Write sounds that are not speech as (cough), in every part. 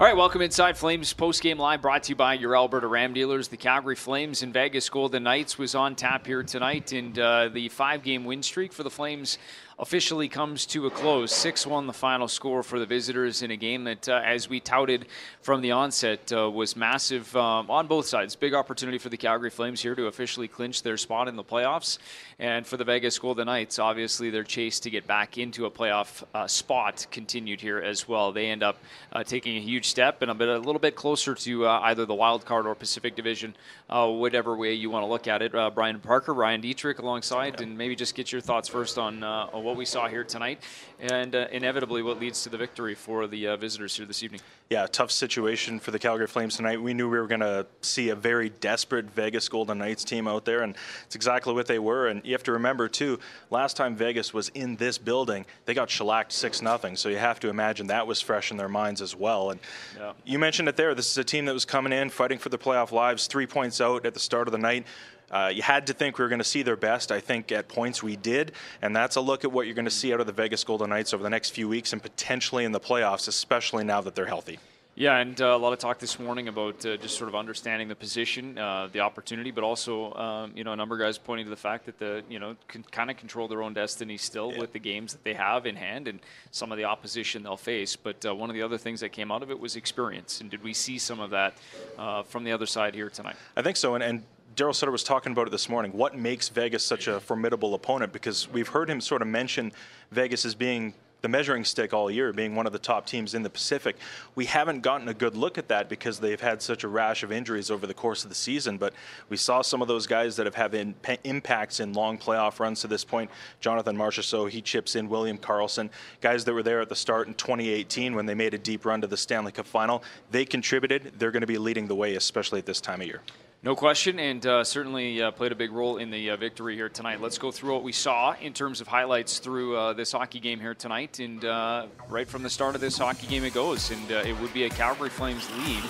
All right, welcome inside Flames post-game live, brought to you by your Alberta Ram dealers. The Calgary Flames and Vegas Golden Knights was on tap here tonight, and uh, the five-game win streak for the Flames officially comes to a close. 6 1 the final score for the visitors in a game that, uh, as we touted from the onset, uh, was massive um, on both sides. Big opportunity for the Calgary Flames here to officially clinch their spot in the playoffs. And for the Vegas Golden Knights, obviously, their chase to get back into a playoff uh, spot continued here as well. They end up uh, taking a huge step and a, bit, a little bit closer to uh, either the wild card or Pacific Division, uh, whatever way you want to look at it. Brian Parker, Ryan Dietrich alongside, and maybe just get your thoughts first on, on what we saw here tonight, and uh, inevitably what leads to the victory for the uh, visitors here this evening. Yeah, tough situation for the Calgary Flames tonight. We knew we were going to see a very desperate Vegas Golden Knights team out there, and it's exactly what they were. And you have to remember too, last time Vegas was in this building, they got shellacked six nothing. So you have to imagine that was fresh in their minds as well. And yeah. you mentioned it there. This is a team that was coming in, fighting for the playoff lives, three points out at the start of the night. Uh, you had to think we were going to see their best. I think at points we did, and that's a look at what you're going to see out of the Vegas Golden Knights over the next few weeks and potentially in the playoffs, especially now that they're healthy. Yeah, and uh, a lot of talk this morning about uh, just sort of understanding the position, uh, the opportunity, but also, um, you know, a number of guys pointing to the fact that the, you know, can kind of control their own destiny still yeah. with the games that they have in hand and some of the opposition they'll face. But uh, one of the other things that came out of it was experience, and did we see some of that uh, from the other side here tonight? I think so, and, and Daryl Sutter was talking about it this morning. What makes Vegas such a formidable opponent? Because we've heard him sort of mention Vegas as being the measuring stick all year, being one of the top teams in the Pacific. We haven't gotten a good look at that because they've had such a rash of injuries over the course of the season. But we saw some of those guys that have had in, impacts in long playoff runs to this point. Jonathan Marchessault, he chips in. William Karlsson, guys that were there at the start in 2018 when they made a deep run to the Stanley Cup final. They contributed. They're going to be leading the way, especially at this time of year. No question, and uh, certainly uh, played a big role in the uh, victory here tonight. Let's go through what we saw in terms of highlights through uh, this hockey game here tonight. And uh, right from the start of this hockey game, it goes. And uh, it would be a Calgary Flames lead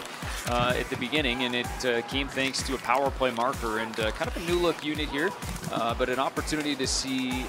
at the beginning, and it came thanks to a power play marker and kind of a new look unit here, but an opportunity to see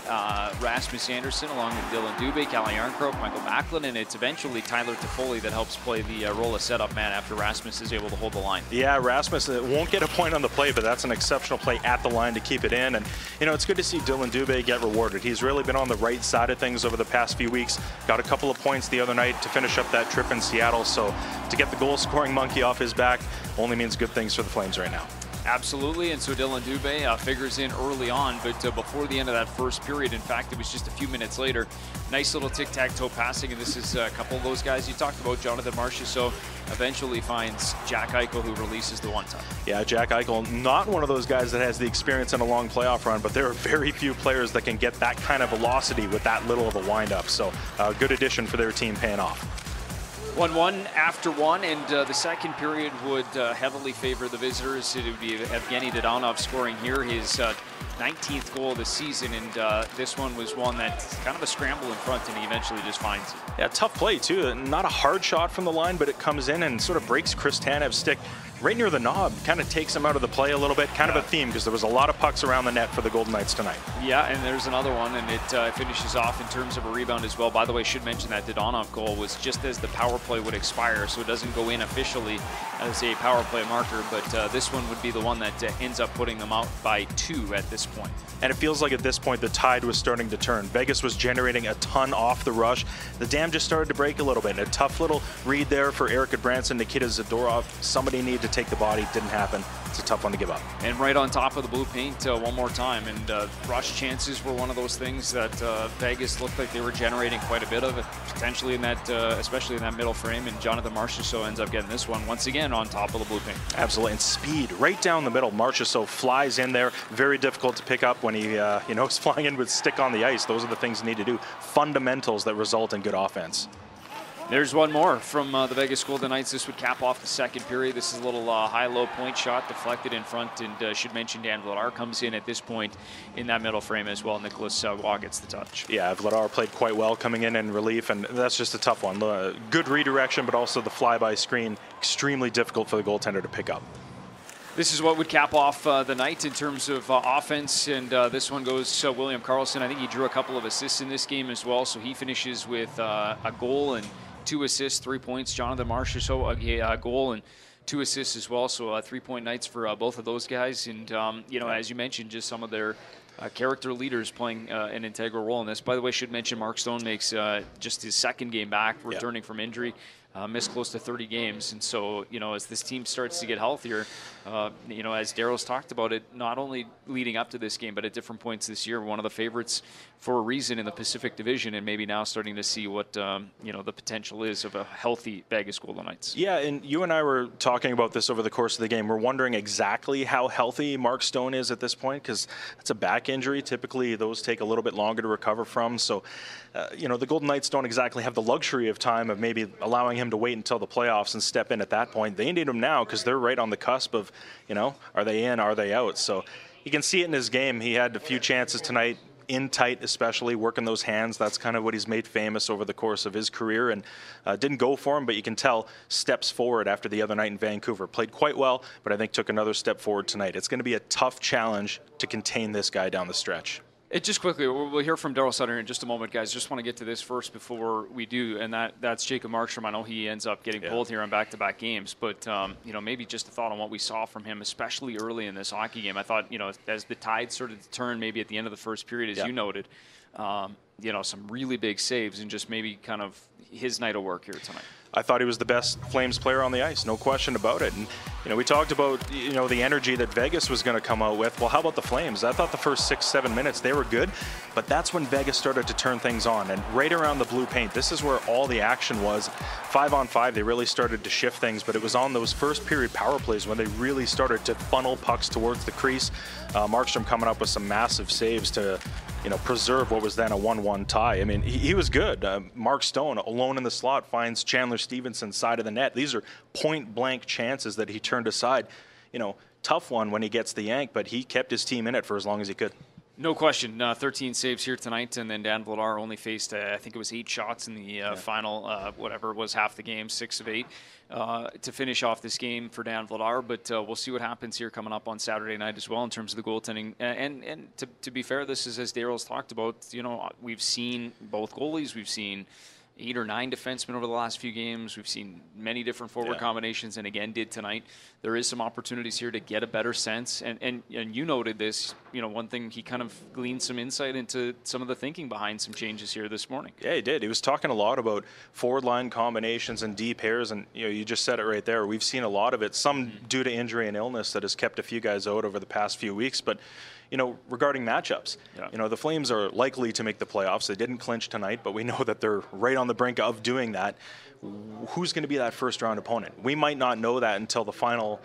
Rasmus Andersson along with Dillon Dubé, Calle Jarnkrok, Michael Backlund, and it's eventually Tyler Toffoli that helps play the role of setup man after Rasmus is able to hold the line. Yeah, Rasmus won't get a point on the play, but that's an exceptional play at the line to keep it in. And, you know, it's good to see Dillon Dubé get rewarded. He's really been on the right side of things over the past few weeks. Got a couple of points the other night to finish up that trip in Seattle. So to get the goal scoring monkey off his back only means good things for the Flames right now. Absolutely, and so Dillon Dubé uh, figures in early on, but uh, before the end of that first period, in fact, it was just a few minutes later. Nice little tic-tac-toe passing, and this is a couple of those guys you talked about, Jonathan Marchessault eventually finds Jack Eichel, who releases the one time. Yeah, Jack Eichel, not one of those guys that has the experience in a long playoff run, but there are very few players that can get that kind of velocity with that little of a windup. So, uh, good addition for their team paying off. 1 1 after one, and uh, the second period would uh, heavily favor the visitors. It would be Evgeny Dadonov scoring here his uh, 19th goal of the season, and uh, this one was one that's kind of a scramble in front, and he eventually just finds it. Yeah, tough play, too. Not a hard shot from the line, but it comes in and sort of breaks Chris Tanev's stick right near the knob, kind of takes him out of the play a little bit. Kind yeah. of a theme because there was a lot of pucks around the net for the Golden Knights tonight. Yeah, and there's another one, and it uh, finishes off in terms of a rebound as well. By the way, I should mention that Dadonov goal was just as the power play would expire, so it doesn't go in officially as a power play marker, but uh, this one would be the one that uh, ends up putting them out by two at this point. And it feels like at this point the tide was starting to turn. Vegas was generating a ton off the rush. The dam just started to break a little bit. And A tough little read there for Erik Branson, Nikita Zadorov. Somebody needed to take the body. Didn't happen. It's a tough one to give up. And right on top of the blue paint uh, one more time. And uh, rush chances were one of those things that uh, Vegas looked like they were generating quite a bit of, it, potentially in that, uh, especially in that middle frame. And Jonathan Marchessault ends up getting this one once again on top of the blue paint. Absolutely. And speed right down the middle. Marchessault flies in there. Very difficult to pick up when he, uh, you know, (laughs) is flying in with stick on the ice. Those are the things you need to do. Fundamentals that result in good offense. There's one more from uh, the Vegas Golden Knights. This would cap off the second period. This is a little uh, high-low point shot deflected in front, and uh, should mention Dan Vladar comes in at this point in that middle frame as well. Nicholas uh, gets the touch. Yeah, Vladar played quite well coming in in relief, and that's just a tough one. good redirection, but also the flyby screen extremely difficult for the goaltender to pick up. This is what would cap off uh, the night in terms of uh, offense, and uh, this one goes to William Karlsson. I think he drew a couple of assists in this game as well, so he finishes with uh, a goal and two assists, three points. Jonathan Marchessault a, a goal and two assists as well. So uh, three point nights for uh, both of those guys. And um, you know, as you mentioned, just some of their uh, character leaders playing uh, an integral role in this. By the way, should mention Mark Stone makes uh, just his second game back, returning from injury uh, missed close to 30 games. And so, you know, as this team starts to get healthier, uh, you know, as Daryl's talked about it, not only leading up to this game, but at different points this year, one of the favorites for a reason in the Pacific Division, and maybe now starting to see what, um, you know, the potential is of a healthy Vegas Golden Knights. Yeah, and you and I were talking about this over the course of the game. We're wondering exactly how healthy Mark Stone is at this point because it's a back injury. Typically, those take a little bit longer to recover from. So, uh, you know, the Golden Knights don't exactly have the luxury of time of maybe allowing him to wait until the playoffs and step in at that point. They need him now because they're right on the cusp of, you know, are they in, are they out? So you can see it in his game. He had a few chances tonight in tight, especially working those hands. That's kind of what he's made famous over the course of his career, and uh, didn't go for him, but you can tell steps forward after the other night in Vancouver. Played quite well, but I think took another step forward tonight. It's going to be a tough challenge to contain this guy down the stretch. It just quickly, we'll hear from Daryl Sutter in just a moment, guys. Just want to get to this first before we do, and that that's Jacob Markstrom. I know he ends up getting yeah. pulled here on back-to-back games, but um, you know maybe just a thought on what we saw from him, especially early in this hockey game. I thought you know as the tide started to turn, maybe at the end of the first period, as yeah. you noted, um, you know some really big saves and just maybe kind of his night of work here tonight. I thought he was the best Flames player on the ice, no question about it. And you know, we talked about you know the energy that Vegas was going to come out with. Well, how about the Flames? I thought the first six, seven minutes they were good, but that's when Vegas started to turn things on. And right around the blue paint, this is where all the action was. Five on five, they really started to shift things, but it was on those first period power plays when they really started to funnel pucks towards the crease. Uh, Markstrom coming up with some massive saves to you know, preserve what was then a 1-1 tie. I mean, he, he was good. Uh, Mark Stone, alone in the slot, finds Chandler Stephenson side of the net. These are point-blank chances that he turned aside. You know, tough one when he gets the yank, but he kept his team in it for as long as he could. No question. Uh, 13 saves here tonight, and then Dan Vladar only faced, uh, I think it was eight shots in the uh, yeah. final, uh, whatever was half the game, six of eight, uh, to finish off this game for Dan Vladar. But uh, we'll see what happens here coming up on Saturday night as well in terms of the goaltending. And and to, to be fair, this is as Daryl's talked about. You know, we've seen both goalies. We've seen eight or nine defensemen over the last few games. We've seen many different forward yeah. combinations, and again did tonight. There is some opportunities here to get a better sense, and, and and you noted this. You know, one thing he kind of gleaned some insight into some of the thinking behind some changes here this morning. Yeah, he did. He was talking a lot about forward line combinations and deep pairs, and you know, you just said it right there. We've seen a lot of it, some mm-hmm. due to injury and illness that has kept a few guys out over the past few weeks, but you know, regarding matchups. Yeah. You know, the Flames are likely to make the playoffs. They didn't clinch tonight, but we (laughs) know that they're right on the brink of doing that. Who's going to be that first round opponent? We might not know that until the final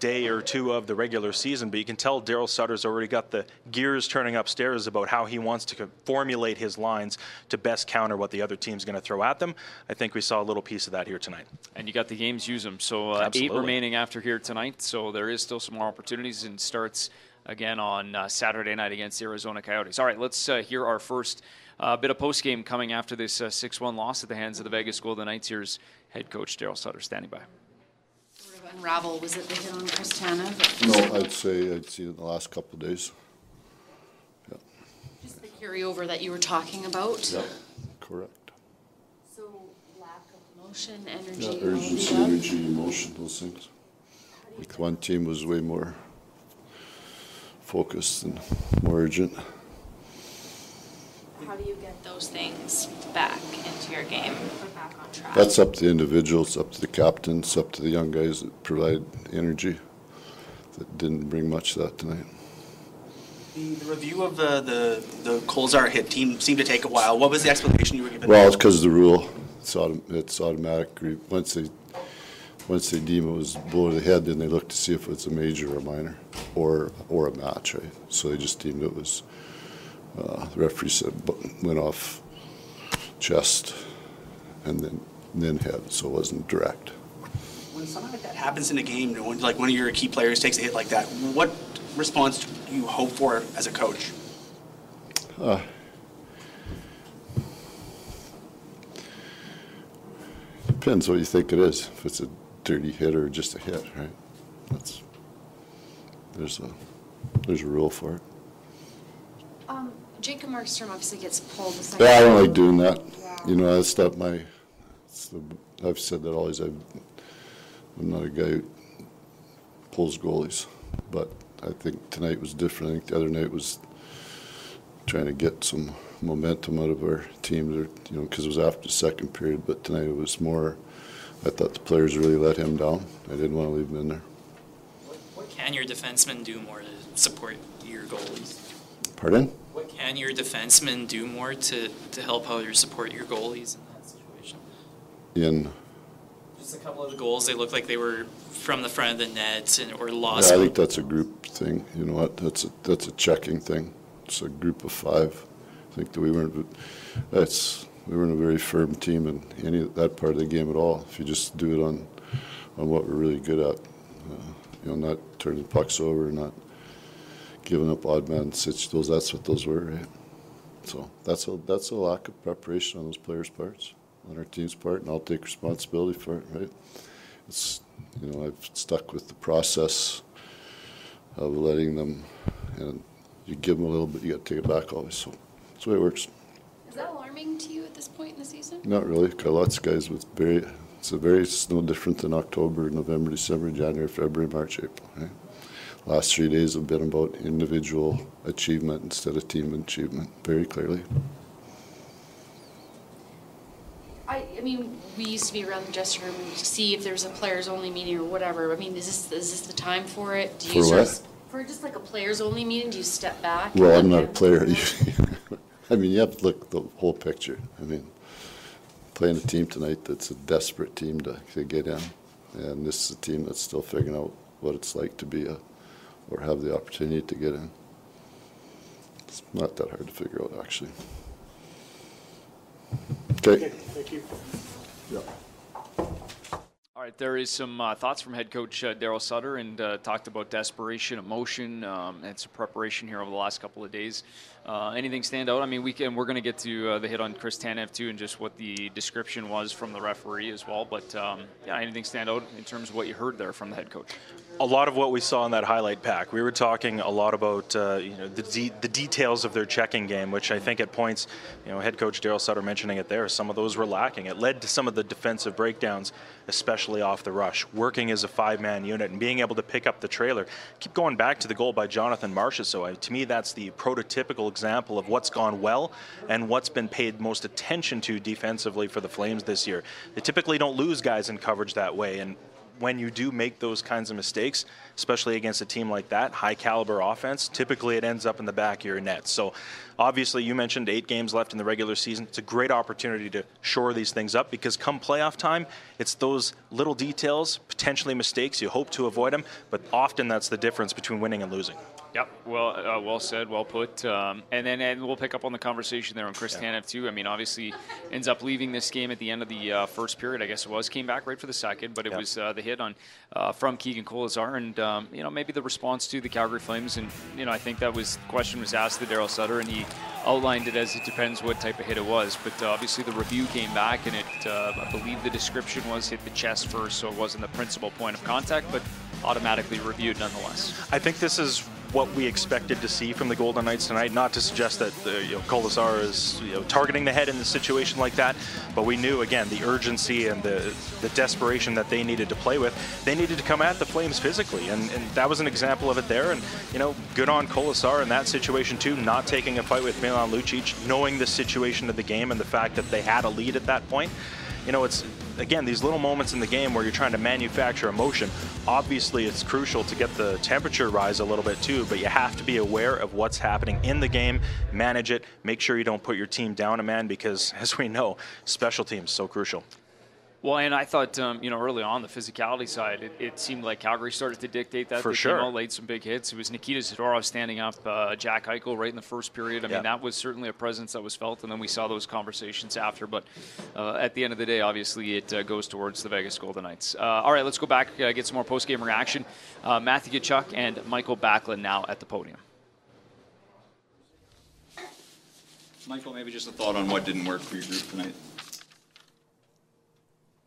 day or two of the regular season, but you can tell Daryl Sutter's already got the gears turning upstairs about how he wants to formulate his lines to best counter what the other team's going to throw at them. I think we saw a little piece of that here tonight. And you got the games use them. So uh, eight remaining after here tonight. So there is still some more opportunities and starts again on uh, Saturday night against the Arizona Coyotes. All right, let's uh, hear our first uh, bit of post game coming after this uh, 6 1 loss at the hands of the Vegas Golden Knights. Here's head coach Daryl Sutter standing by. Sort of unravel. Was it the hit on Chris Tanev? No, I'd say I'd seen it in the last couple of days. Yeah. Just the carryover that you were talking about? Yeah, correct. So lack of motion, energy, yeah, urgency, energy, emotion, those things. Like one team was way more focused and more urgent. How do you get those things back into your game or back on track? That's up to the individuals, up to the captains, up to the young guys that provide energy. That didn't bring much of that tonight. The, the review of the, the, the Kolesar hit team seemed to take a while. What was the explanation you were given? Well, it's because of the rule. It's, autom- it's automatic. Once they once they deem it was below the head, then they look to see if it's a major or a minor, or or a match. Right? So they just deemed it was. Uh, the referee said went off chest, and then then head, so it wasn't direct. When something like that happens in a game, when, like one of your key players takes a hit like that, what response do you hope for as a coach? Uh, depends what you think it is. If it's a dirty hit or just a hit, right? That's there's a there's a rule for it. Um, Jacob Markstrom obviously gets pulled. Yeah, I don't like doing that. Yeah. You know, that's not my it's the, I've said that always. I've, I'm not a guy who pulls goalies, but I think tonight was different. I think the other night was trying to get some momentum out of our team, you know, because it was after the second period. But tonight it was more. I thought the players really let him down. I didn't want to leave him in there. What, what can your defensemen do more to support your goalies? Pardon? What can your defensemen do more to, to help out or support your goalies in that situation? In Just a couple of the goals, they looked like they were from the front of the net and, or Yeah, lost. I think that's a group thing. You know what? That's a, that's a checking thing. It's a group of five. I think that we weren't. That's we weren't a very firm team in any that part of the game at all. If you just do it on on what we're really good at, uh, you know, not turning pucks over, not giving up odd man situations. That's what those were, right? So that's a that's a lack of preparation on those players' parts, on our team's part, and I'll take responsibility for it, right? It's you know I've stuck with the process of letting them, and you give them a little bit, you got to take it back always. So that's the way it works. Is that alarming to you this point in the season? Not really. Got lots of guys with very. It's a very. It's no different than October, November, December, January, February, March, April. Right? Last three days have been about individual achievement instead of team achievement. Very clearly. I, I mean, we used to be around the dressing room to see if there's a players only meeting or whatever. I mean, is this is this the time for it? Do you For sort of- what? For just like a players only meeting, do you step back? Well, I'm not a them- player. (laughs) I mean, you have to look at the whole picture. I mean, playing a team tonight that's a desperate team to, to get in, and this is a team that's still figuring out what it's like to be a, or have the opportunity to get in. It's not that hard to figure out, actually. Okay. Thank you. Yeah. Right, there is some uh, thoughts from head coach uh, Daryl Sutter and uh, talked about desperation, emotion, um, and some preparation here over the last couple of days. Uh, anything stand out? I mean, we can, we're going to get to uh, the hit on Chris Tanev too, and just what the description was from the referee as well. But um, yeah, anything stand out in terms of what you heard there from the head coach? a lot of what we saw in that highlight pack. We were talking a lot about uh, you know the, de- the details of their checking game, which I think at points, you know, head coach Daryl Sutter mentioning it there. Some of those were lacking. It led to some of the defensive breakdowns, especially off the rush. Working as a five-man unit and being able to pick up the trailer. Keep going back to the goal by Jonathan Marchessault. So to me, that's the prototypical example of what's gone well and what's been paid most attention to defensively for the Flames this year. They typically don't lose guys in coverage that way, and when you do make those kinds of mistakes, especially against a team like that, high caliber offense, typically it ends up in the back of your net. So obviously you mentioned eight games left in the regular season. It's a great opportunity to shore these things up because come playoff time, it's those little details, potentially mistakes, you hope to avoid them, but often that's the difference between winning and losing. Yep. Well, uh, well said, well put. Um, and then and we'll pick up on the conversation there on Chris Yeah. Tanev too. I mean, obviously ends up leaving this game at the end of the uh, first period. I guess it was came back right for the second, but it Yep. was uh, the hit on uh, from Keegan Kolesar, and um, you know maybe the response to the Calgary Flames, and you know I think that was the question was asked to Daryl Sutter, and he outlined it as it depends what type of hit it was. But uh, obviously the review came back, and it uh, I believe the description was hit the chest first, so it wasn't the principal point of contact, but automatically reviewed nonetheless. I think this is what we expected to see from the Golden Knights tonight. Not to suggest that uh, you know, is you know, targeting the head in a situation like that, but we knew again the urgency and the the desperation that they needed to play with. They needed to come at the Flames physically, and, and that was an example of it there. And you know, good on Kolesar in that situation too, not taking a fight with Milan Lucic, knowing the situation of the game and the fact that they had a lead at that point. You know, it's again these little moments in the game where you're trying to manufacture emotion. Obviously, it's crucial to get the temperature rise a little bit too, but you have to be aware of what's happening in the game, manage it, make sure you don't put your team down a man because, (laughs) as we know, special teams so crucial. Well, and I thought, um, you know, early on the physicality side, it, it seemed like Calgary started to dictate that. For they sure. Came out, laid some big hits. It was Nikita Zadorov standing up uh, Jack Eichel right in the first period. I Yeah. mean, that was certainly a presence that was felt, and then we saw those conversations after. But uh, at the end of the day, obviously, it uh, goes towards the Vegas Golden Knights. Uh, all right, let's go back, uh, get some more post-game reaction. Uh, Matthew Tkachuk and Michael Backlund now at the podium. Michael, maybe just a thought on what didn't work for your group tonight.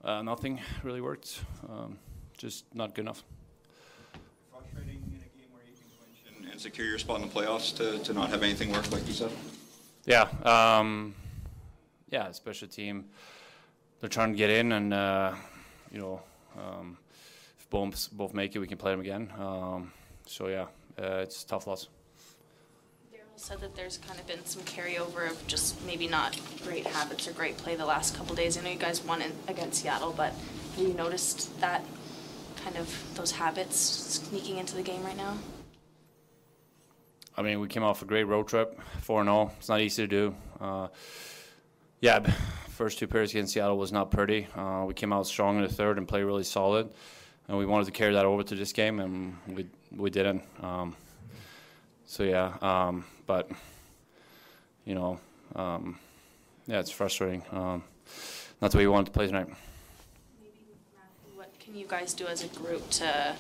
Uh, nothing really worked. Um, just not good enough. Frustrating in a game where you can clinch and, and secure your spot in the playoffs to, to not have anything work, like you said? Yeah. Um, yeah. Special team they're trying to get in, and uh, you know, um, if both both make it, we can play them again. Um, so yeah, uh, it's tough loss. Said that there's kind of been some carryover of just maybe not great habits or great play the last couple days. I know you guys won in, against Seattle, but have you noticed that kind of those habits sneaking into the game right now? I mean, we came off a great road trip, 4 0. It's not easy to do. Uh, yeah, (laughs) first two periods against Seattle was not pretty. Uh, we came out strong in the third and played really solid. And we wanted to carry that over to this game, and we, we didn't. Um, so, yeah, um, but, you know, um, yeah, it's frustrating. Um, not the way we wanted to play tonight. What can you guys do as a group to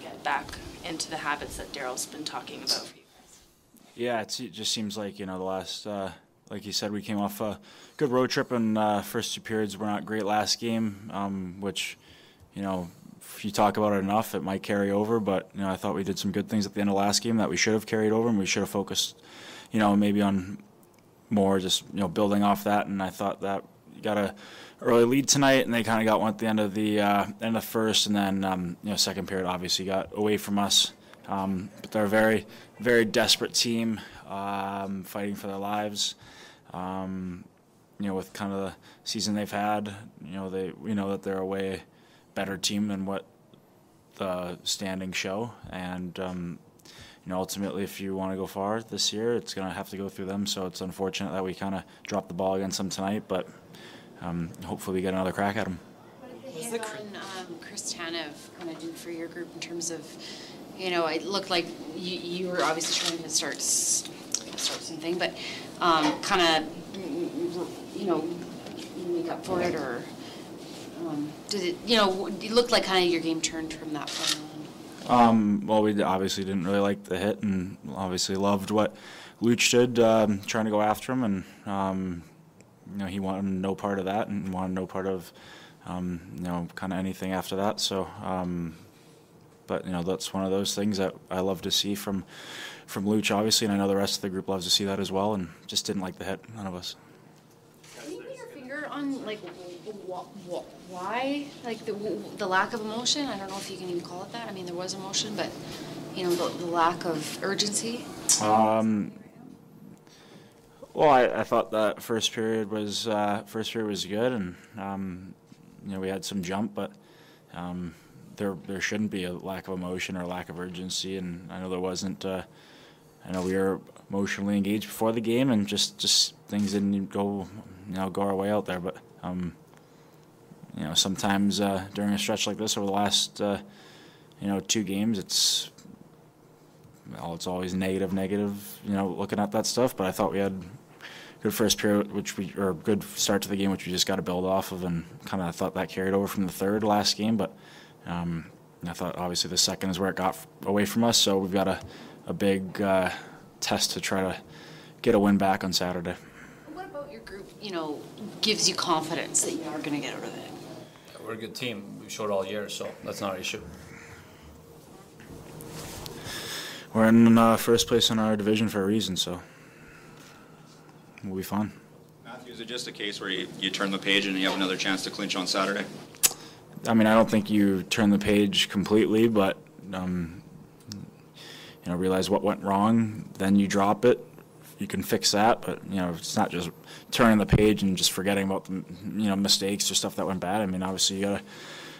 get back into the habits that Daryl's been talking about for you guys? Yeah, it's, it just seems like you know the last, uh, like you said, we came off a good road trip, and uh, first two periods were not great last game, um, which, you know, if you talk about it enough, it might carry over. But you know, I thought we did some good things at the end of last game that we should have carried over, and we should have focused, you know, maybe on more just you know building off that. And I thought that got a early lead tonight, and they kind of got one at the end of the uh, end of first, and then um, you know second period obviously got away from us. Um, but they're a very very desperate team, um, fighting for their lives. Um, you know, with kind of the season they've had, you know they we know that they're a way better team than what the standings show, and um, you know, ultimately, if you want to go far this year, it's going to have to go through them. So it's unfortunate that we kind of dropped the ball against them tonight, but um, hopefully we get another crack at them. What did the hit on um, Chris Tanev kind of do for your group in terms of, you know, it looked like you, you were obviously trying to start start something, but um, kind of, you know, make up for it, or um, did it? You know, it looked like kind of your game turned from that point on. Um, well, we obviously didn't really like the hit, and obviously loved what Luch did, um, trying to go after him, and um, you know he wanted no part of that, and wanted no part of um, you know kind of anything after that. So, um, but you know that's one of those things that I love to see from from Luch, obviously, and I know the rest of the group loves to see that as well, and just didn't like the hit, none of us. On like wh- wh- why, like the, the lack of emotion? I don't know if you can even call it that. I mean, there was emotion, but you know, the, the lack of urgency. Um, well, I, I thought that first period was uh, first period was good, and um, you know we had some jump, but um, there there shouldn't be a lack of emotion or lack of urgency, and I know there wasn't. Uh, I know we were emotionally engaged before the game, and just just things didn't go you know go our way out there, but. Um, you know, sometimes uh, during a stretch like this over the last, uh, you know, two games, it's well, it's always negative, negative. You know, looking at that stuff. But I thought we had good first period, which we or good start to the game, which we just got to build off of, and kind of thought that carried over from the third last game. But um, I thought obviously the second is where it got away from us. So we've got a a big uh, test to try to get a win back on Saturday. What about your group? You know, gives you confidence that you are going to get out of it. We're a good team. We showed all year, so that's not an issue. We're in uh, first place in our division for a reason, so we'll be fine. Matthew, is it just a case where you, you turn the page and you have another chance to clinch on Saturday? I mean, I don't think you turn the page completely, but um, you know, realize what went wrong, then you drop it. You can fix that, but you know, it's not just turning the page and just forgetting about the you know mistakes or stuff that went bad. I mean, obviously you gotta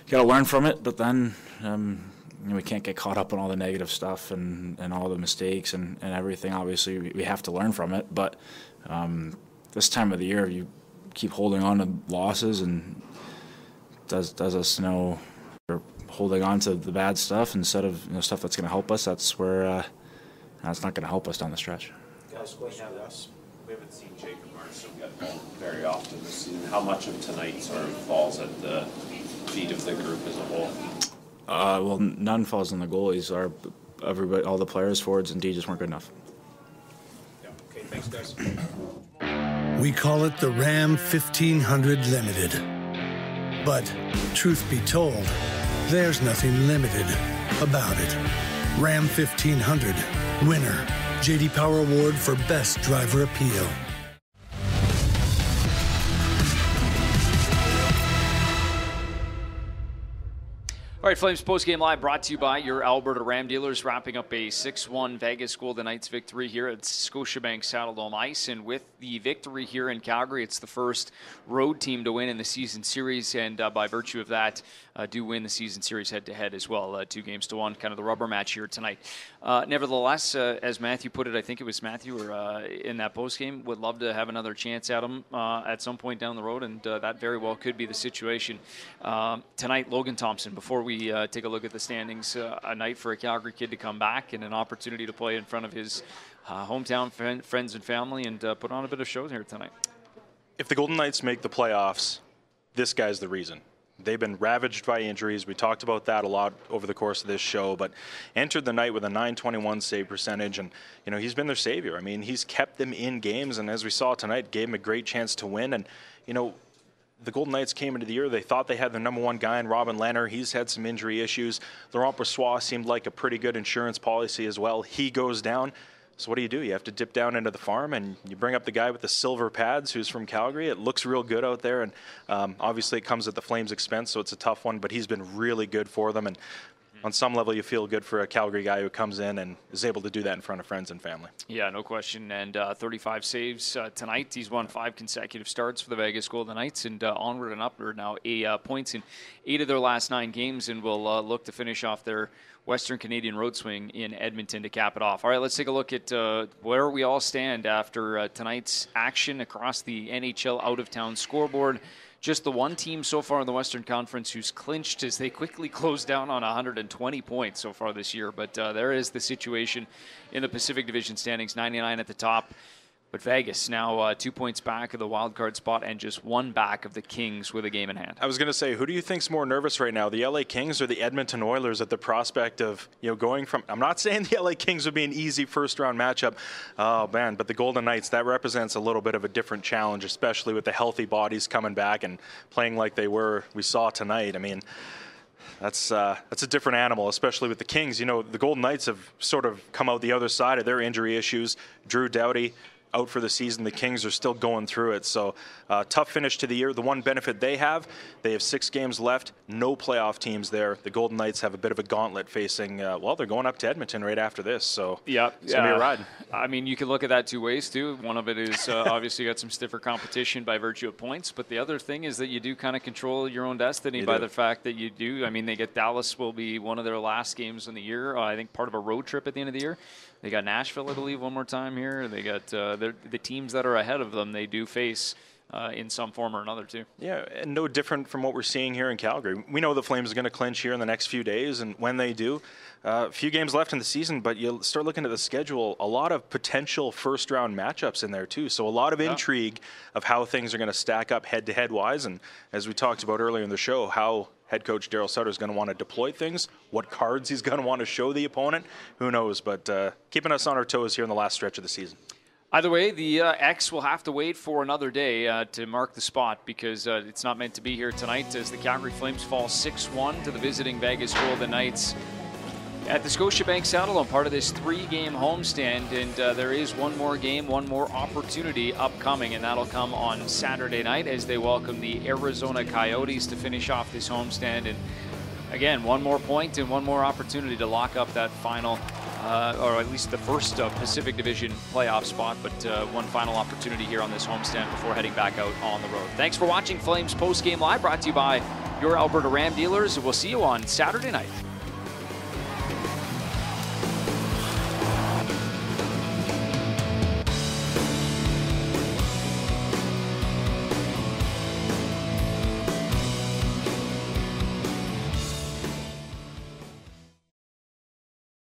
you gotta learn from it, but then um, you know, we can't get caught up on all the negative stuff and, and all the mistakes and, and everything. Obviously, we, have to learn from it, but um, this time of the year, you keep holding on to losses and does does us know we're holding on to the bad stuff instead of you know, stuff that's going to help us. That's where uh, that's not going to help us down the stretch. Guys, we have us. We haven't seen Jacob Marson get home very often this season. How much of tonight sort of falls at the feet of the group as a whole? Uh, well, none falls on the goalies. Our everybody, all the players, forwards, and D just weren't good enough. Yeah. Okay, thanks, guys. We call it the Ram 1500 Limited. But, truth be told, there's nothing limited about it. Ram 1500, winner, JD Power Award for Best Driver Appeal. All right, Flames postgame live brought to you by your Alberta Ram dealers, wrapping up a 6 1 Vegas Golden Knights victory here at Scotiabank Saddledome Ice. And with the victory here in Calgary, it's the first road team to win in the season series. And uh, by virtue of that, uh, do win the season series head-to-head as well, uh, two games to one, kind of the rubber match here tonight. Uh, nevertheless, uh, as Matthew put it, I think it was Matthew or uh, in that post game, would love to have another chance at him at some point down the road, and that very well could be the situation um, tonight. Logan Thompson, before we take a look at the standings, a night for a Calgary kid to come back and an opportunity to play in front of his hometown friend, friends and family and put on a bit of show here tonight. If the Golden Knights make the playoffs, this guy's the reason. They've been ravaged by injuries. We talked about that a lot over the course of this show, but entered the night with a 921 save percentage, and you know he's been their savior. I mean, he's kept them in games, and as we saw tonight, gave them a great chance to win. And you know, the Golden Knights came into the year, they thought they had their number one guy in Robin Lehner. He's had some injury issues. Laurent Brossoit seemed like a pretty good insurance policy as well. He goes down. So what do you do? You have to dip down into the farm and you bring up the guy with the silver pads who's from Calgary. It looks real good out there, and um, obviously it comes at the Flames' expense, so it's a tough one. But he's been really good for them, and on some level, you feel good for a Calgary guy who comes in and is able to do that in front of friends and family. Yeah, no question. And uh, 35 saves uh, tonight. He's won five consecutive starts for the Vegas Golden Knights and uh, onward and upward now. Eight uh, points in eight of their last nine games, and will uh, look to finish off their Western Canadian road swing in Edmonton to cap it off. All right, let's take a look at uh, where we all stand after tonight's action across the NHL out of town scoreboard just the one team so far in the Western Conference who's clinched as they quickly (laughs) close down on 120 points so far this year. But uh, there is the situation in the Pacific Division standings 99 at the top, but Vegas now uh, two points back of the wild card spot and just one back of the Kings with a game in hand. I was going to say, who do you think's more nervous right now, the LA Kings or the Edmonton Oilers at the prospect of you know going from? I'm not (laughs) saying the LA Kings would be an easy first round matchup, oh man, but the Golden Knights that represents a little bit of a different challenge, especially with the healthy bodies coming back and playing like they were. We saw tonight. I mean that's uh, that's a different animal, especially with the Kings. You know, the Golden Knights have sort of come out the other side of their injury issues. Drew Doughty out for the season. The Kings are still going through it. So, uh, tough finish to the year. The one benefit they have, they have six games left, no playoff teams there. The Golden Knights have a bit of a gauntlet facing, uh, well, they're going up to Edmonton right after this. So, yeah, it's going to be a ride. I mean, you can look at that two ways, too. One of it is uh, (laughs) obviously got some stiffer competition by virtue of points, but the other thing is that you do kind of control your own destiny you by do. the fact that you do. I mean, they get Dallas will be one of their last games in the year. Uh, I think part of a road trip at the end of the year. They got Nashville, I believe, one more time here. They got uh, the teams that are ahead of them. They do face. Uh, in some form or another, too. Yeah, and no different from what we're seeing here in Calgary. We know the Flames are going to clinch here in the next few days, and when they do, a uh, few games left in the season, but you start looking at the schedule, a lot of potential first round matchups in there, too. So a lot of yeah. intrigue of how things are going to stack up head to head wise. And as we talked about earlier in the show, how head coach Daryl Sutter is going to want to deploy things, what cards he's going to want to show the opponent, who knows? But uh, keeping us on our toes here in the last stretch of the season. Either way, the uh, X will have to wait for another day uh, to mark the spot because uh, it's not meant to be here tonight as the Calgary Flames fall 6 1 to the visiting Vegas Golden Knights at the Scotiabank Saddledome, part of this three-game homestand, and uh, there is one more game, one more opportunity upcoming, and that'll come on Saturday night as they welcome the Arizona Coyotes to finish off this homestand. And again, one more point and one more opportunity to lock up that final, uh, or at least the first uh, Pacific Division playoff spot, but uh, one final opportunity here on this homestand before heading back out on the road. Thanks for watching Flames Post Game Live, brought to you by your Alberta Ram dealers. We'll see you on Saturday night.